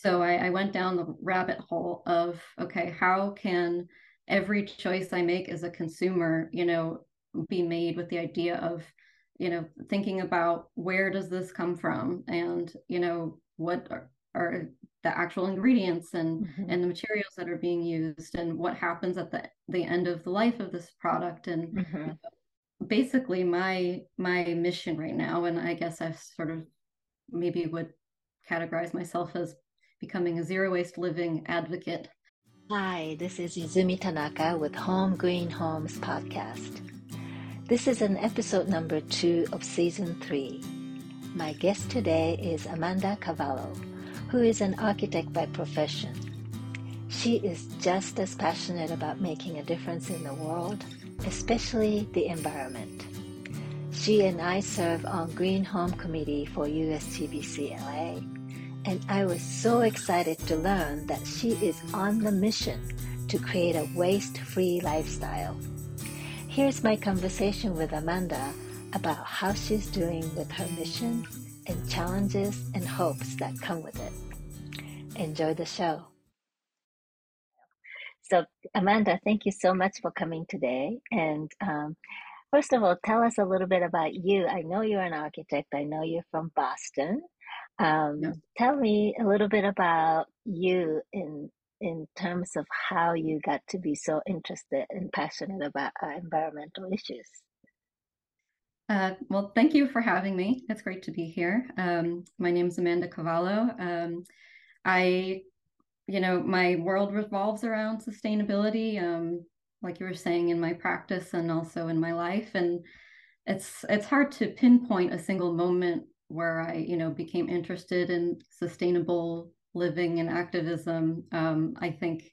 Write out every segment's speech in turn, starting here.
So I, I went down the rabbit hole of okay, how can every choice I make as a consumer, you know, be made with the idea of, you know, thinking about where does this come from and, you know, what are, are the actual ingredients and mm-hmm. and the materials that are being used and what happens at the the end of the life of this product and mm-hmm. basically my my mission right now and i guess i sort of maybe would categorize myself as becoming a zero waste living advocate hi this is izumi tanaka with home green homes podcast this is an episode number two of season three my guest today is amanda cavallo who is an architect by profession. She is just as passionate about making a difference in the world, especially the environment. She and I serve on Green Home Committee for USGBC LA, and I was so excited to learn that she is on the mission to create a waste-free lifestyle. Here's my conversation with Amanda about how she's doing with her mission and challenges and hopes that come with it. Enjoy the show. So, Amanda, thank you so much for coming today. And um, first of all, tell us a little bit about you. I know you're an architect, I know you're from Boston. Um, yeah. Tell me a little bit about you in in terms of how you got to be so interested and passionate about uh, environmental issues. Uh, well, thank you for having me. It's great to be here. Um, my name is Amanda Cavallo. Um, I, you know, my world revolves around sustainability, um, like you were saying, in my practice and also in my life. And it's it's hard to pinpoint a single moment where I, you know, became interested in sustainable living and activism. Um, I think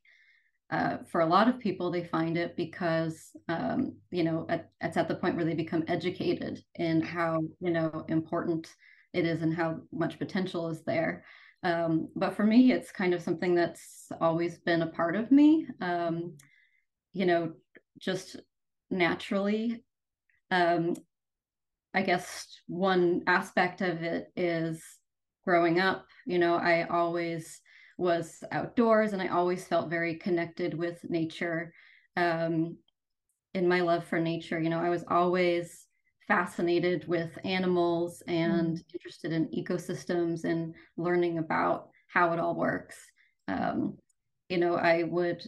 uh, for a lot of people, they find it because, um, you know, at, it's at the point where they become educated in how, you know, important it is and how much potential is there. Um, but for me, it's kind of something that's always been a part of me. Um, you know, just naturally. Um, I guess one aspect of it is growing up, you know, I always was outdoors and I always felt very connected with nature. Um, in my love for nature, you know, I was always fascinated with animals and mm. interested in ecosystems and learning about how it all works. Um, you know, I would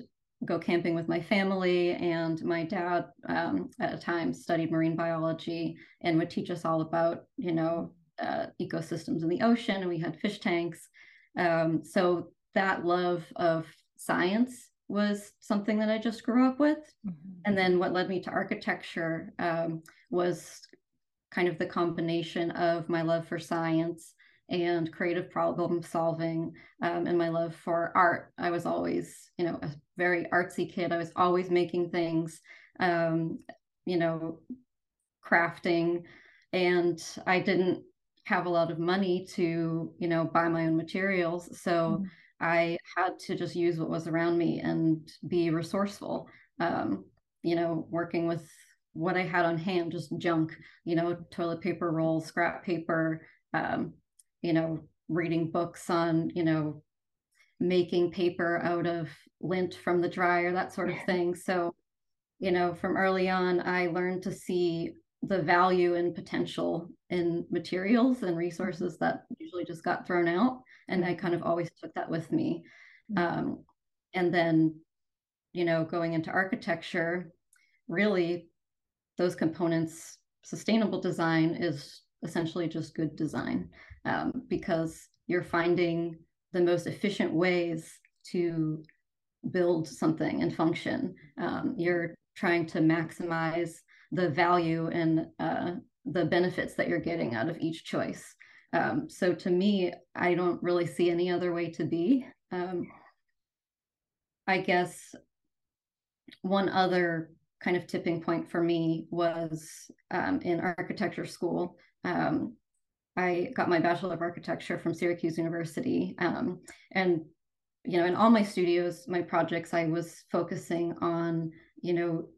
go camping with my family, and my dad um, at a time studied marine biology and would teach us all about, you know, uh, ecosystems in the ocean, and we had fish tanks. Um, so that love of science was something that I just grew up with. Mm-hmm. And then what led me to architecture um, was kind of the combination of my love for science and creative problem solving um, and my love for art. I was always, you know, a very artsy kid. I was always making things, um, you know, crafting. And I didn't have a lot of money to, you know, buy my own materials. So mm-hmm. I had to just use what was around me and be resourceful. Um, you know, working with what I had on hand, just junk, you know, toilet paper rolls, scrap paper, um, you know, reading books on, you know, making paper out of lint from the dryer, that sort of thing. So, you know, from early on, I learned to see the value and potential in materials and resources that usually just got thrown out. And I kind of always took that with me. Mm-hmm. Um, and then, you know, going into architecture, really those components, sustainable design is essentially just good design um, because you're finding the most efficient ways to build something and function. Um, you're trying to maximize the value and uh, the benefits that you're getting out of each choice. Um, so to me, I don't really see any other way to be. Um, I guess one other kind of tipping point for me was um, in architecture school. Um, I got my Bachelor of Architecture from Syracuse University. Um, and, you know, in all my studios, my projects, I was focusing on, you know,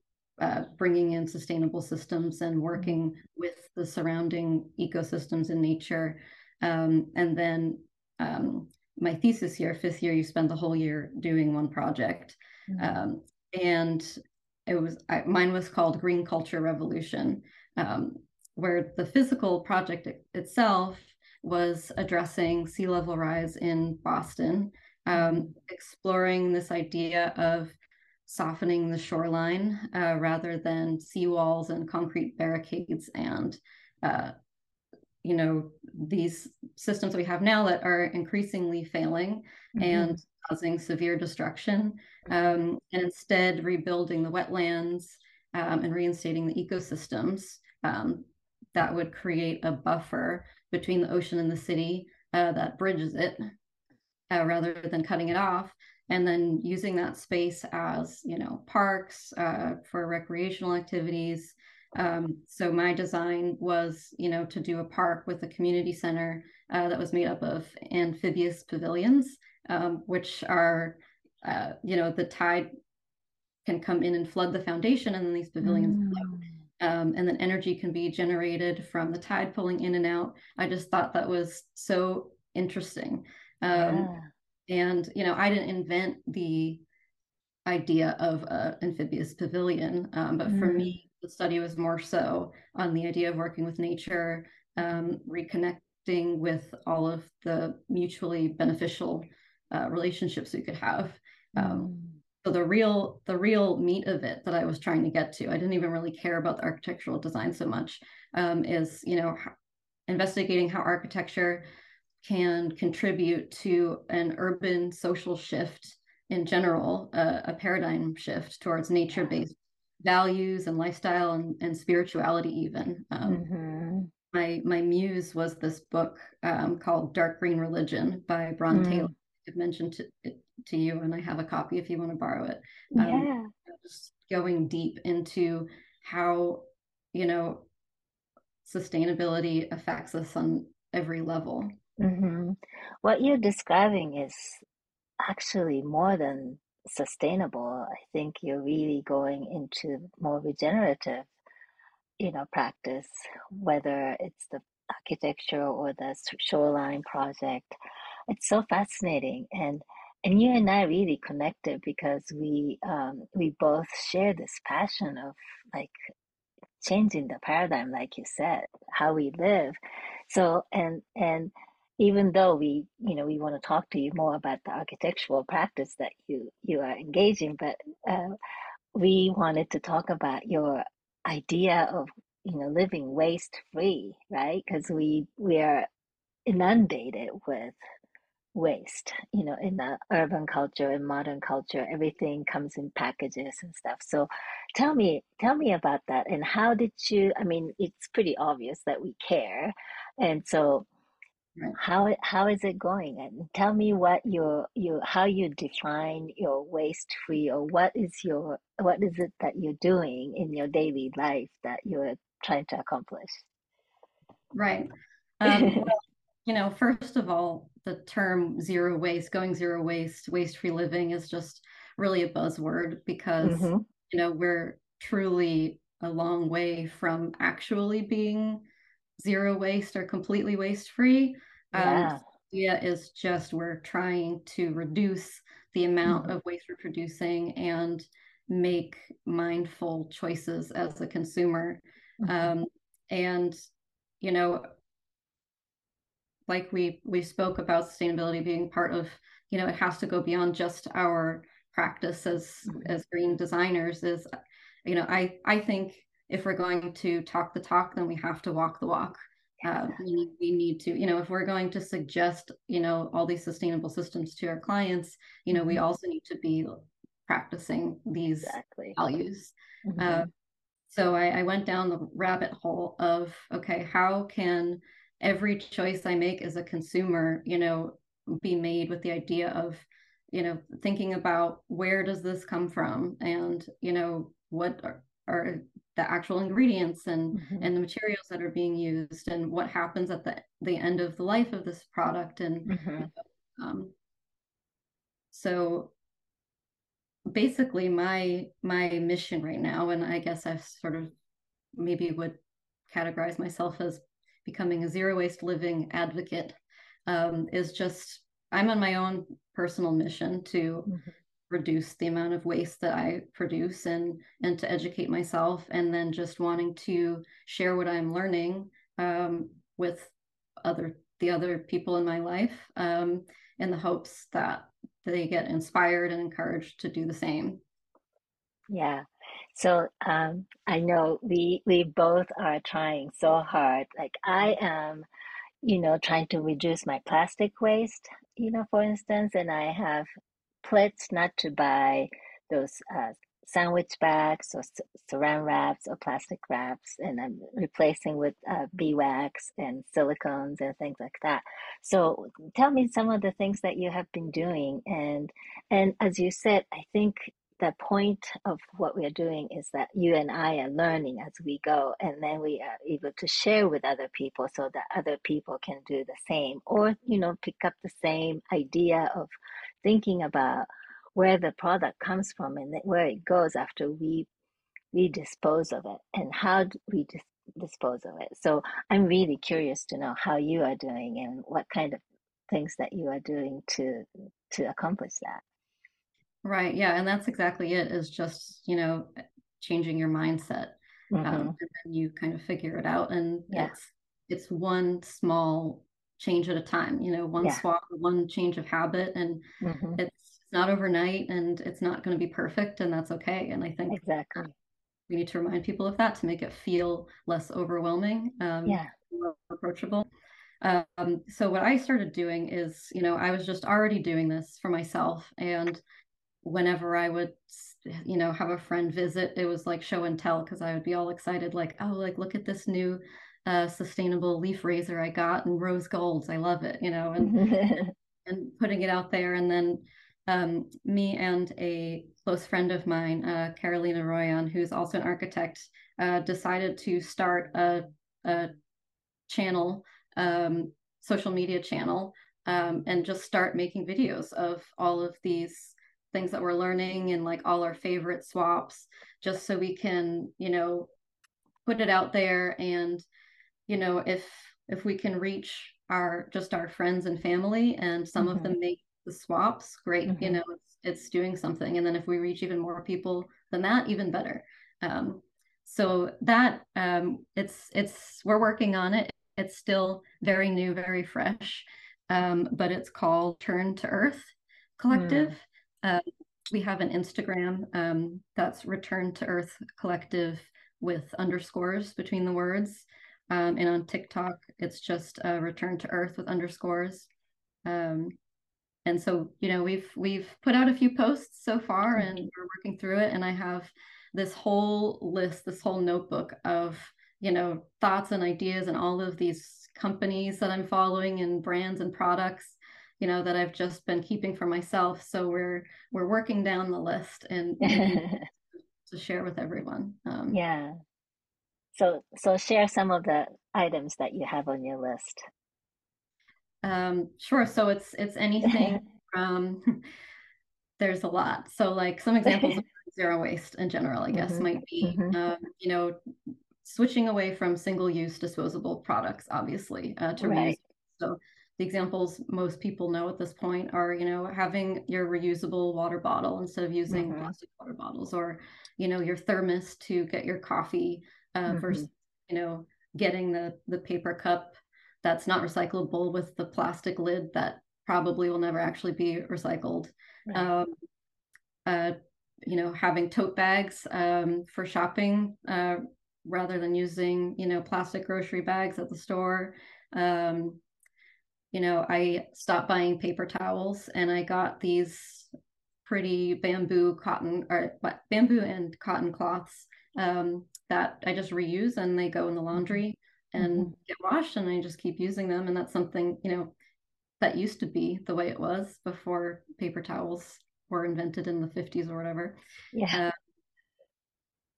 uh, bringing in sustainable systems and working with the surrounding ecosystems in nature. Um, and then um, my thesis year, fifth year, you spend the whole year doing one project. Mm-hmm. Um, and it was I, mine was called Green Culture Revolution, um, where the physical project itself was addressing sea level rise in Boston, um, exploring this idea of softening the shoreline uh, rather than seawalls and concrete barricades and uh, you know these systems we have now that are increasingly failing mm-hmm. and causing severe destruction um, and instead rebuilding the wetlands um, and reinstating the ecosystems um, that would create a buffer between the ocean and the city uh, that bridges it uh, rather than cutting it off. And then using that space as you know parks uh, for recreational activities. Um, so my design was you know to do a park with a community center uh, that was made up of amphibious pavilions um, which are uh, you know the tide can come in and flood the foundation and then these pavilions mm. Um, and then energy can be generated from the tide pulling in and out. I just thought that was so interesting. Um, yeah. And, you know, I didn't invent the idea of an amphibious pavilion, um, but mm. for me, the study was more so on the idea of working with nature, um, reconnecting with all of the mutually beneficial uh, relationships we could have. Um, mm so the real the real meat of it that I was trying to get to, I didn't even really care about the architectural design so much, um, is you know investigating how architecture can contribute to an urban social shift in general, uh, a paradigm shift towards nature-based values and lifestyle and, and spirituality even. Um, mm-hmm. My my muse was this book um, called Dark Green Religion by Bron mm. Taylor. I've mentioned it to you, and I have a copy if you want to borrow it. Um, yeah. Just going deep into how you know sustainability affects us on every level. Mm-hmm. What you're describing is actually more than sustainable. I think you're really going into more regenerative, you know, practice, whether it's the architecture or the shoreline project. It's so fascinating. And and you and I really connected because we um, we both share this passion of like changing the paradigm, like you said, how we live. So and and even though we you know we want to talk to you more about the architectural practice that you you are engaging, but uh, we wanted to talk about your idea of you know living waste free, right? Because we we are inundated with waste you know in the urban culture in modern culture everything comes in packages and stuff. So tell me tell me about that and how did you i mean it's pretty obvious that we care and so right. how how is it going? And tell me what your your how you define your waste free or what is your what is it that you're doing in your daily life that you're trying to accomplish? Right. Um, well, you know first of all the term zero waste, going zero waste, waste free living is just really a buzzword because mm-hmm. you know we're truly a long way from actually being zero waste or completely waste free. Um, yeah. Um, idea is just we're trying to reduce the amount mm-hmm. of waste we're producing and make mindful choices as a consumer. Mm-hmm. Um, and you know, like we we spoke about sustainability being part of you know it has to go beyond just our practice as mm-hmm. as green designers is you know i i think if we're going to talk the talk then we have to walk the walk uh, we, need, we need to you know if we're going to suggest you know all these sustainable systems to our clients you know mm-hmm. we also need to be practicing these exactly. values mm-hmm. uh, so I, I went down the rabbit hole of okay how can every choice I make as a consumer, you know, be made with the idea of, you know, thinking about where does this come from and, you know, what are, are the actual ingredients and mm-hmm. and the materials that are being used and what happens at the the end of the life of this product and mm-hmm. you know, um, so basically my my mission right now and i guess i sort of maybe would categorize myself as becoming a zero waste living advocate um, is just I'm on my own personal mission to mm-hmm. reduce the amount of waste that I produce and and to educate myself, and then just wanting to share what I'm learning um, with other the other people in my life um, in the hopes that they get inspired and encouraged to do the same. Yeah. So um, I know we we both are trying so hard. Like I am, you know, trying to reduce my plastic waste. You know, for instance, and I have pledged not to buy those uh, sandwich bags or saran wraps or plastic wraps, and I'm replacing with uh, beeswax and silicones and things like that. So tell me some of the things that you have been doing, and and as you said, I think the point of what we are doing is that you and I are learning as we go, and then we are able to share with other people so that other people can do the same, or you know, pick up the same idea of thinking about where the product comes from and where it goes after we we dispose of it and how we dis- dispose of it. So I'm really curious to know how you are doing and what kind of things that you are doing to to accomplish that. Right. Yeah, and that's exactly it. Is just you know changing your mindset, um, mm-hmm. um, and then you kind of figure it out, and yeah. it's it's one small change at a time. You know, one yeah. swap, one change of habit, and mm-hmm. it's not overnight and it's not going to be perfect and that's okay and i think exactly we need to remind people of that to make it feel less overwhelming um, yeah more approachable um, so what i started doing is you know i was just already doing this for myself and whenever i would you know have a friend visit it was like show and tell because i would be all excited like oh like look at this new uh, sustainable leaf razor i got in rose golds i love it you know and and putting it out there and then um, me and a close friend of mine, uh, Carolina Royan, who's also an architect, uh, decided to start a, a channel, um, social media channel, um, and just start making videos of all of these things that we're learning and like all our favorite swaps, just so we can, you know, put it out there and, you know, if if we can reach our just our friends and family and some mm-hmm. of them make the swaps, great. Mm-hmm. You know, it's, it's doing something. And then if we reach even more people than that, even better. Um, so that um, it's it's we're working on it. It's still very new, very fresh, um, but it's called Turn to Earth Collective. Mm. Uh, we have an Instagram um, that's Return to Earth Collective with underscores between the words. Um, and on TikTok, it's just uh, Return to Earth with underscores. Um, and so you know we've we've put out a few posts so far and we're working through it and i have this whole list this whole notebook of you know thoughts and ideas and all of these companies that i'm following and brands and products you know that i've just been keeping for myself so we're we're working down the list and to share with everyone um, yeah so so share some of the items that you have on your list um, sure. So it's it's anything from there's a lot. So like some examples of zero waste in general, I guess, mm-hmm. might be mm-hmm. um, you know switching away from single-use disposable products, obviously, uh, to right. reuse. So the examples most people know at this point are you know having your reusable water bottle instead of using mm-hmm. plastic water bottles, or you know your thermos to get your coffee uh, versus mm-hmm. you know getting the the paper cup that's not recyclable with the plastic lid that probably will never actually be recycled. Right. Um, uh, you know, having tote bags um, for shopping uh, rather than using, you know, plastic grocery bags at the store. Um, you know, I stopped buying paper towels and I got these pretty bamboo cotton or what bamboo and cotton cloths um, that I just reuse and they go in the laundry and mm-hmm. get washed and I just keep using them. And that's something, you know, that used to be the way it was before paper towels were invented in the 50s or whatever. Yeah.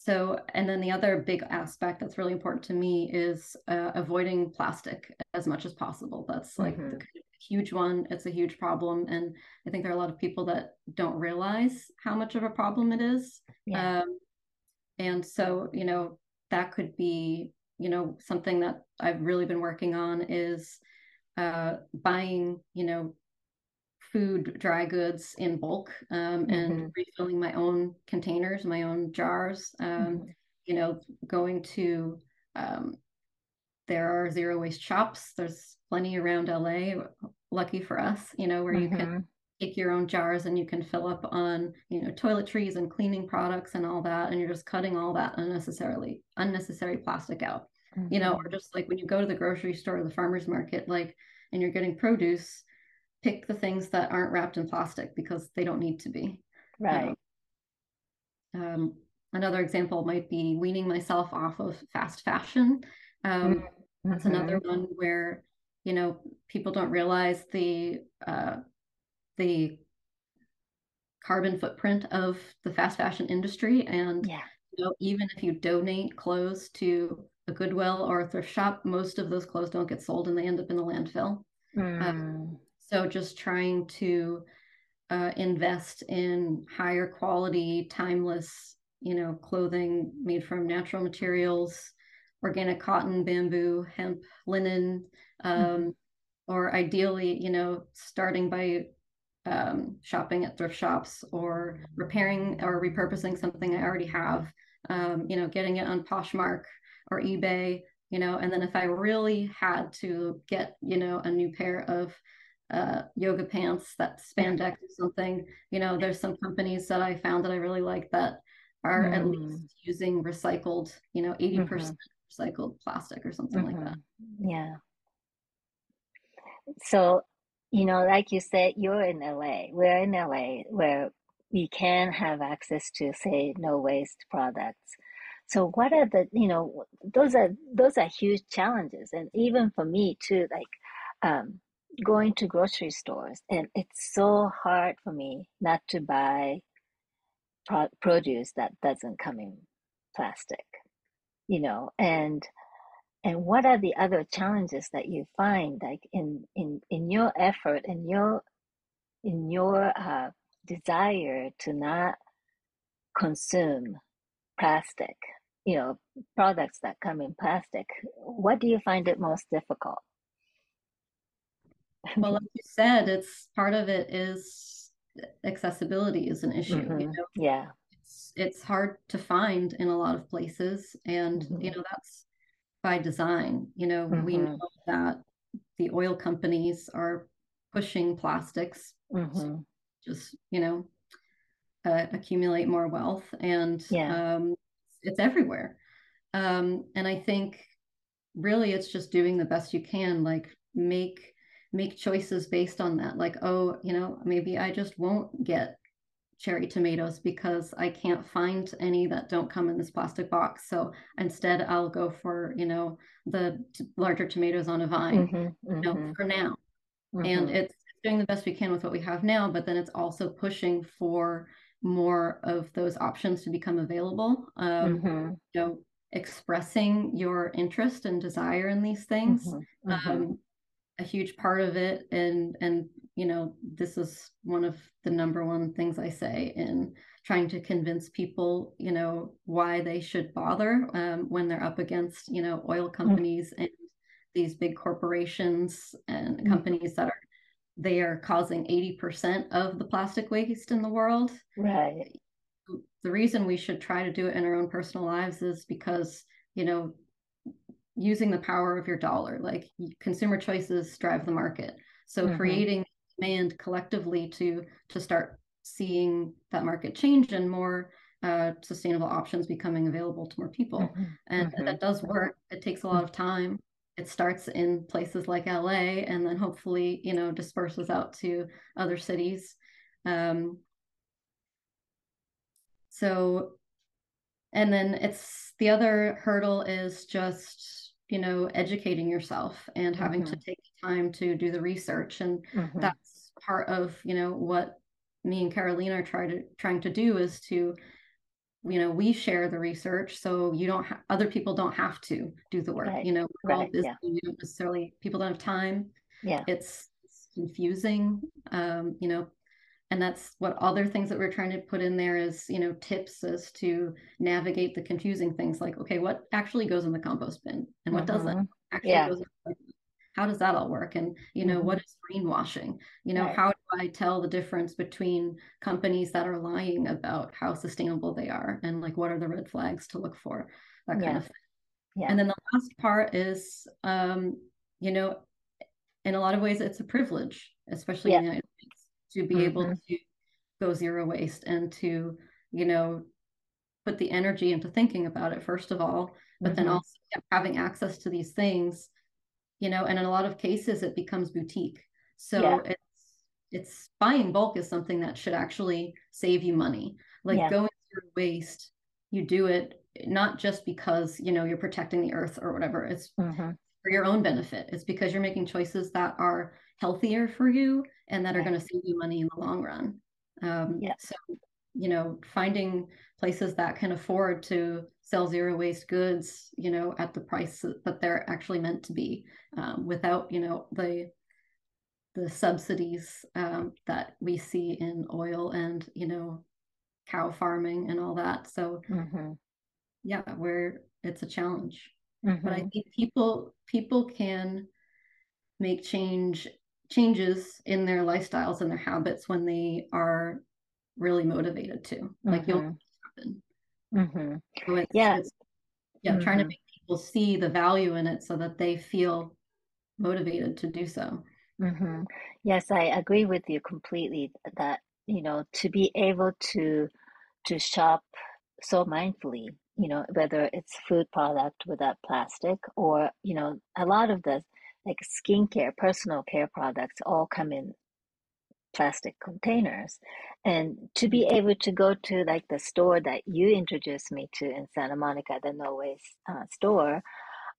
So, and then the other big aspect that's really important to me is uh, avoiding plastic as much as possible. That's like mm-hmm. the huge one. It's a huge problem. And I think there are a lot of people that don't realize how much of a problem it is. Yeah. Um, and so, you know, that could be you know something that i've really been working on is uh, buying you know food, dry goods in bulk, um, and Mm-hmm. refilling my own containers, my own jars. Um, Mhm. You know, going to um, there are zero waste shops. There's plenty around LA. Lucky for us, you know, where you can Mhm. take your own jars and you can fill up on, you know, toiletries and cleaning products and all that, and you're just cutting all that unnecessarily unnecessary plastic out. You know, or Mhm. just like when you go to the grocery store or the farmer's market, like, and you're getting produce, pick the things that aren't wrapped in plastic because they don't need to be. Right. Um, um, another example might be weaning myself off of fast fashion. Um, that's another Mhm. one where, you know, people don't realize the uh, the carbon footprint of the fast fashion industry. And, Yeah. you know, even if you donate clothes to a Goodwill or a thrift shop, most of those clothes don't get sold and they end up in the landfill. Mm. So just trying to uh, invest in higher quality, timeless, you know, clothing made from natural materials, organic cotton, bamboo, hemp, linen, um, Mhm. or ideally, you know, starting by um, shopping at thrift shops or repairing or repurposing something I already have, um, you know, getting it on Poshmark or eBay, you know, and then if I really had to get, you know, a new pair of uh, yoga pants that spandex or something, you know, there's some companies that I found that I really like that are at Mm. least using recycled, you know, 80% recycled plastic or something like that. Mhm. Yeah. So, you know, like you said, you're in LA. We're in LA where we can have access to, say, no waste products. So what are the, you know, those are those are huge challenges. And even for me too, like um going to grocery stores and it's so hard for me not to buy pro produce that doesn't come in plastic, you know, and and what are the other challenges that you find like in in in your effort in your in your uh, desire to not consume plastic, you know, products that come in plastic? What do you find it most difficult? Well, like you said, it's part of it is accessibility is an issue. You hmm know, Yeah. it's it's hard to find in a lot of places, and you hmm know that's by design. You know, we hmm know that the oil companies are pushing plastics to hmm just, you know, uh, accumulate more wealth, and Yeah. um, it's everywhere. Um, and I think really it's just doing the best you can, like make make choices based on that. Like, oh, you know, maybe I just won't get cherry tomatoes because I can't find any that don't come in this plastic box. So instead, I'll go for, you know, the t- larger tomatoes on a vine, hmm you know, hmm for now. And hmm it's doing the best we can with what we have now, but then it's also pushing for more of those options to become available. Um, you know, expressing your interest and desire in these things. hmm hmm Um, a huge part of it and and you know this is one of the number one things i say in trying to convince people you know why they should bother um, when they're up against you know oil companies and these big corporations and companies that are they are causing 80% of the plastic waste in the world. Right. the reason we should try to do it in our own personal lives is because you know using the power of your dollar. Like consumer choices drive the market. So hmm creating demand collectively to to start seeing that market change and more uh, sustainable options becoming available to more people. hmm And hmm that does work. It takes a lot of time. It starts in places like LA and then hopefully, you know, disperses out to other cities. Um, so and then it's the other hurdle is just you know educating yourself and having to hmm take time to do the research and hmm that's part of you know what me and carolina are trying to trying to do is to you know we share the research so you don't ha- other people don't have to do the work Right. you know we're all Right. busy Yeah. you don't necessarily people don't have time Yeah. it's, it's confusing um you know and that's what other things that we're trying to put in there is you know tips as to navigate the confusing things like okay what actually goes in the compost bin and what doesn't hmm actually Yeah. goes in the how does that all work and you know Mhm. what is greenwashing you know Right. how do i tell the difference between companies that are lying about how sustainable they are and like what are the red flags to look for that kind Yeah. of thing Yeah. and then the last part is um you know in a lot of ways it's a privilege especially in the united to be able Mhm. to go zero waste and to you know put the energy into thinking about it first of all but then Mhm. also having access to these things you know and in a lot of cases it becomes boutique so Yeah. it's it's buying bulk is something that should actually save you money like Yeah. going through waste you do it not just because you know you're protecting the earth or whatever it's Mhm. for your own benefit it's because you're making choices that are healthier for you and that are going to save you money in the long run um, Yeah. so you know finding places that can afford to sell zero waste goods you know at the price that they're actually meant to be um, without you know the the subsidies um, that we see in oil and you know cow farming and all that so Mhm. yeah where it's a challenge but i Mhm. think people people can make change changes in their lifestyles and their habits when they are really motivated to like you'll Mhm. happen Mhm. so it's Yeah. it's yeah trying to Mhm. make people see the value in it so that they feel motivated to do so Mhm. Yes, I agree with you completely that, you know, to be able to to shop so mindfully, you know, whether it's food product without plastic or, you know, a lot of the like skincare, personal care products all come in plastic containers. And to be able to go to like the store that you introduced me to in Santa Monica, the No Waste uh, store,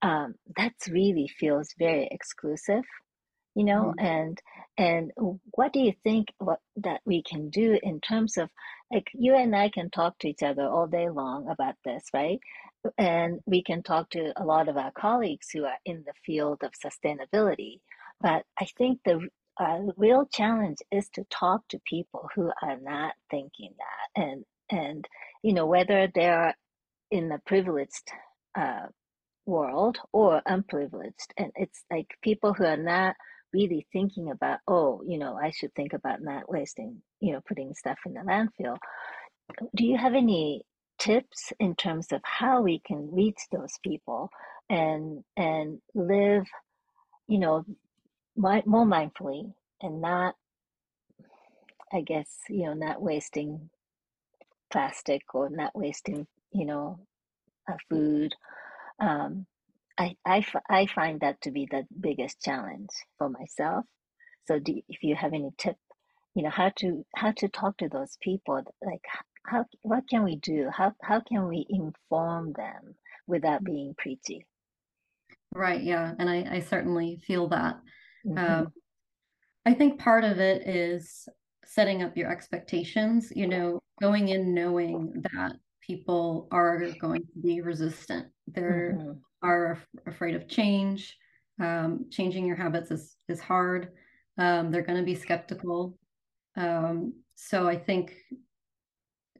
um, that's really feels very exclusive you know Mhm. and and what do you think what that we can do in terms of like you and I can talk to each other all day long about this right and we can talk to a lot of our colleagues who are in the field of sustainability but I think the uh, real challenge is to talk to people who are not thinking that and and you know whether they're in the privileged uh, world or unprivileged. And it's like people who are not really thinking about, oh, you know, I should think about not wasting, you know, putting stuff in the landfill. Do you have any tips in terms of how we can reach those people and and live, you know, my, more mindfully and not, I guess, you know, not wasting plastic or not wasting, you know, food um, I, I, I find that to be the biggest challenge for myself. So do, if you have any tip, you know, how to how to talk to those people, like how what can we do? How how can we inform them without being preachy? right yeah and i, I certainly feel that Mm-hmm. um, i think part of it is setting up your expectations you know going in knowing that people are going to be resistant they're Mm-hmm. are af- afraid of change um, changing your habits is is hard um, they're going to be skeptical um, so i think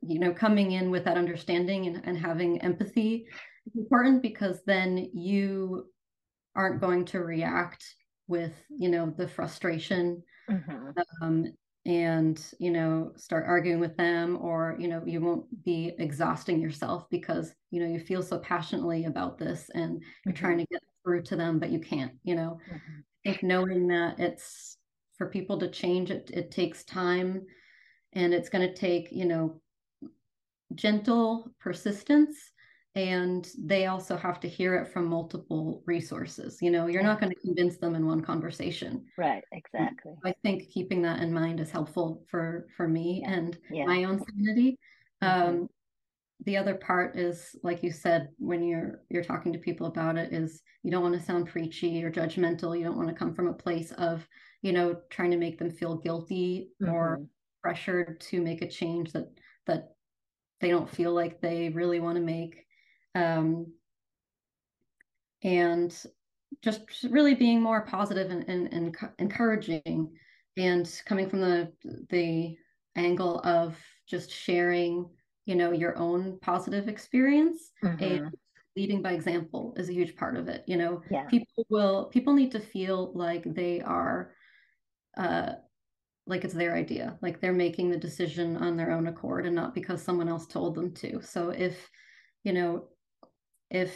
you know coming in with that understanding and, and having empathy is important because then you aren't going to react with you know the frustration Mm-hmm. um, and you know start arguing with them or you know you won't be exhausting yourself because you know you feel so passionately about this and you're trying to get through to them but you can't you know Mm-hmm. i think knowing that it's for people to change it it takes time and it's going to take you know gentle persistence and they also have to hear it from multiple resources you know you're not going to convince them in one conversation Right, exactly. i think keeping that in mind is helpful for for me Yeah. and Yeah. my own sanity Mm-hmm. um the other part is like you said when you're you're talking to people about it is you don't want to sound preachy or judgmental you don't want to come from a place of you know trying to make them feel guilty or Mm-hmm. pressured to make a change that that they don't feel like they really want to make um, and just really being more positive and, and, and encouraging and coming from the the angle of just sharing you know your own positive experience and Mm-hmm. leading by example is a huge part of it. You know, Yeah. people will people need to feel like they are uh like it's their idea, like they're making the decision on their own accord and not because someone else told them to. So if, you know, if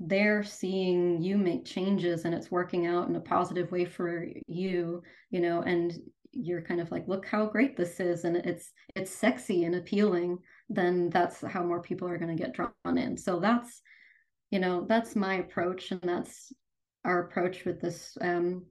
they're seeing you make changes and it's working out in a positive way for you, you know, and you're kind of like, look how great this is, and it's it's sexy and appealing, then that's how more people are going to get drawn in. So that's, you know, that's my approach, and that's our approach with this um,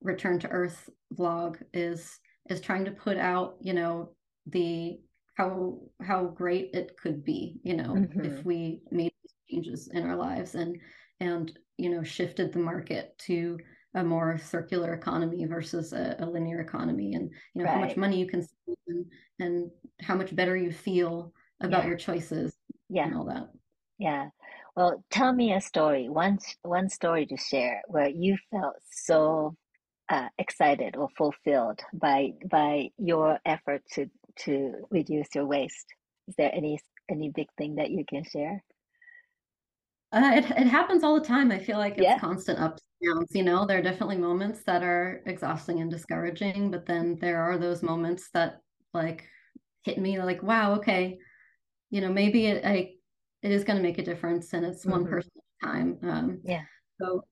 return to earth vlog is is trying to put out you know the how how great it could be you know Mhm. if we made changes in our lives and and you know shifted the market to a more circular economy versus a, a linear economy and you know how much money you can save and, and how much better you feel about Yeah. your choices Yeah. and all that Yeah. Well, tell me a story, one one story to share where you felt so uh, excited or fulfilled by by your effort to to reduce your waste. Is there any any big thing that you can share? Uh, it it happens all the time. I feel like it's Yeah. constant ups and downs, you know. There are definitely moments that are exhausting and discouraging, but then there are those moments that like hit me like, wow, okay, you know, maybe it I it is going to make a difference and it's one hmm person at a time. Um, Yeah. so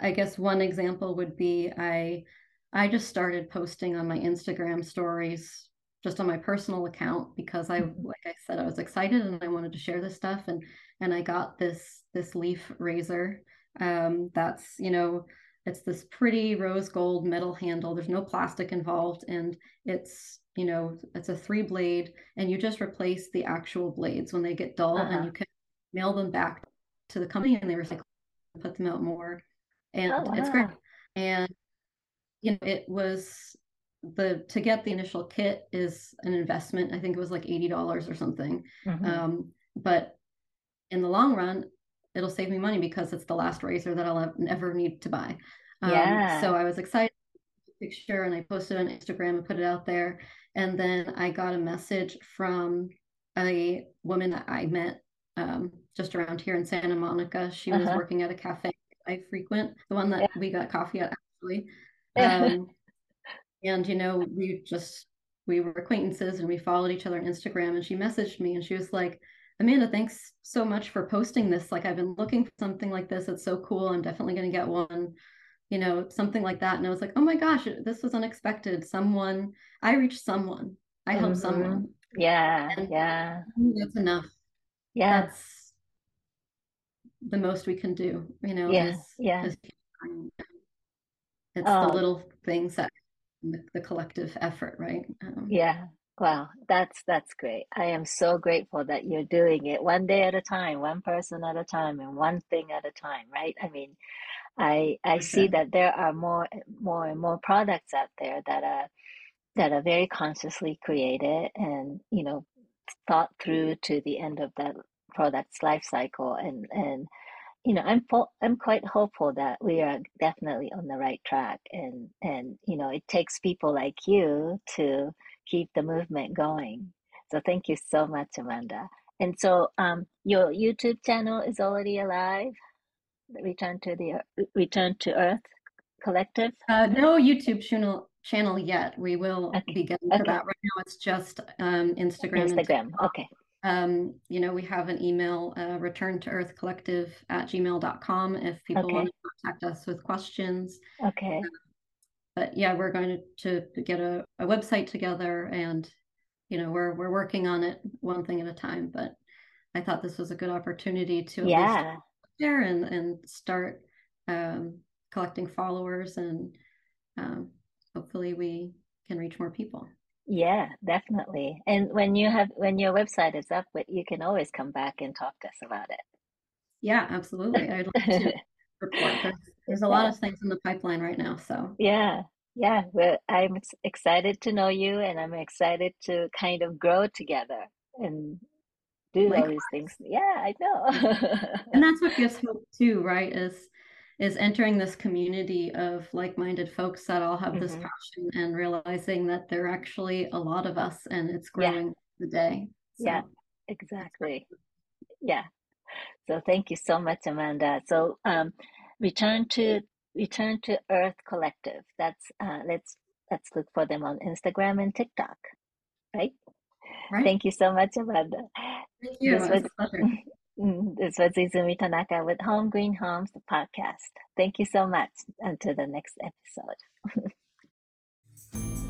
I guess one example would be I I just started posting on my Instagram stories just on my personal account because I Mhm. like I said I was excited and I wanted to share this stuff and and I got this this leaf razor um that's you know it's this pretty rose gold metal handle there's no plastic involved and it's you know it's a three blade and you just replace the actual blades when they get dull and Uh-huh. you can mail them back to the company and they recycle and put them out more Oh, and it's great and you know it was the to get the initial kit is an investment i think it was like $80 or something hmm um, but in the long run it'll save me money because it's the last razor that i'll ever need to buy um, Yeah. so i was excited picture and I posted on Instagram and put it out there. And then I got a message from a woman that I met um, just around here in Santa Monica. She was Uh-huh. working at a cafe I frequent, the one Yeah. that we got coffee at actually. Um, and you know, we just we were acquaintances and we followed each other on Instagram. And she messaged me and she was like, Amanda, thanks so much for posting this. Like I've been looking for something like this. It's so cool. I'm definitely going to get one you know, something like that. And I was like, oh my gosh, this was unexpected. Someone, I reached someone, I helped hmm someone. Yeah. And Yeah. that's enough. Yeah. That's the most we can do, you know, Yeah. is, Yeah. is it's the Oh, little things that the, the collective effort, right? Um, Yeah. Wow, that's that's great. I am so grateful that you're doing it one day at a time, one person at a time, and one thing at a time, right? I mean, I I for see that there are more more and more products out there that are that are very consciously created and, you know, thought through to the end of that product's life cycle and and you know, I'm I'm quite hopeful that we are definitely on the right track and and you know, it takes people like you to keep the movement going. So thank you so much, Amanda. And so um your YouTube channel is already alive, Return to the Return to Earth Collective. Uh, no YouTube channel channel yet. We will Okay. be getting to Okay. that. Right now, it's just um, Instagram Instagram. Okay. Um, you know, we have an email, uh, return to earth collective at gmail.com if people Okay. want to contact us with questions. Okay. But yeah, we're going to, to get a, a website together and, you know, we're, we're working on it one thing at a time. But I thought this was a good opportunity to Yeah. there and, and start um, collecting followers and um, hopefully we can reach more people. Yeah, definitely. And when you have when your website is up, you can always come back and talk to us about it. Yeah, absolutely. I'd love to report. There's, there's a lot of things in the pipeline right now. So Yeah. Yeah. Well, I'm excited to know you and I'm excited to kind of grow together and do all these things. Yeah, I know. And that's what gives hope too, right? Is is entering this community of like-minded folks that all have this hmm passion and realizing that there are actually a lot of us and it's Yeah. growing the day. Yeah. Exactly. Yeah. So thank you so much, Amanda. So um, return to return to Earth Collective. That's uh, let's let's look for them on Instagram and TikTok, right? Right. Thank you so much, Amanda. Thank you. This was, was this was Izumi Tanaka with Home Green Homes, the podcast. Thank you so much. Until the next episode.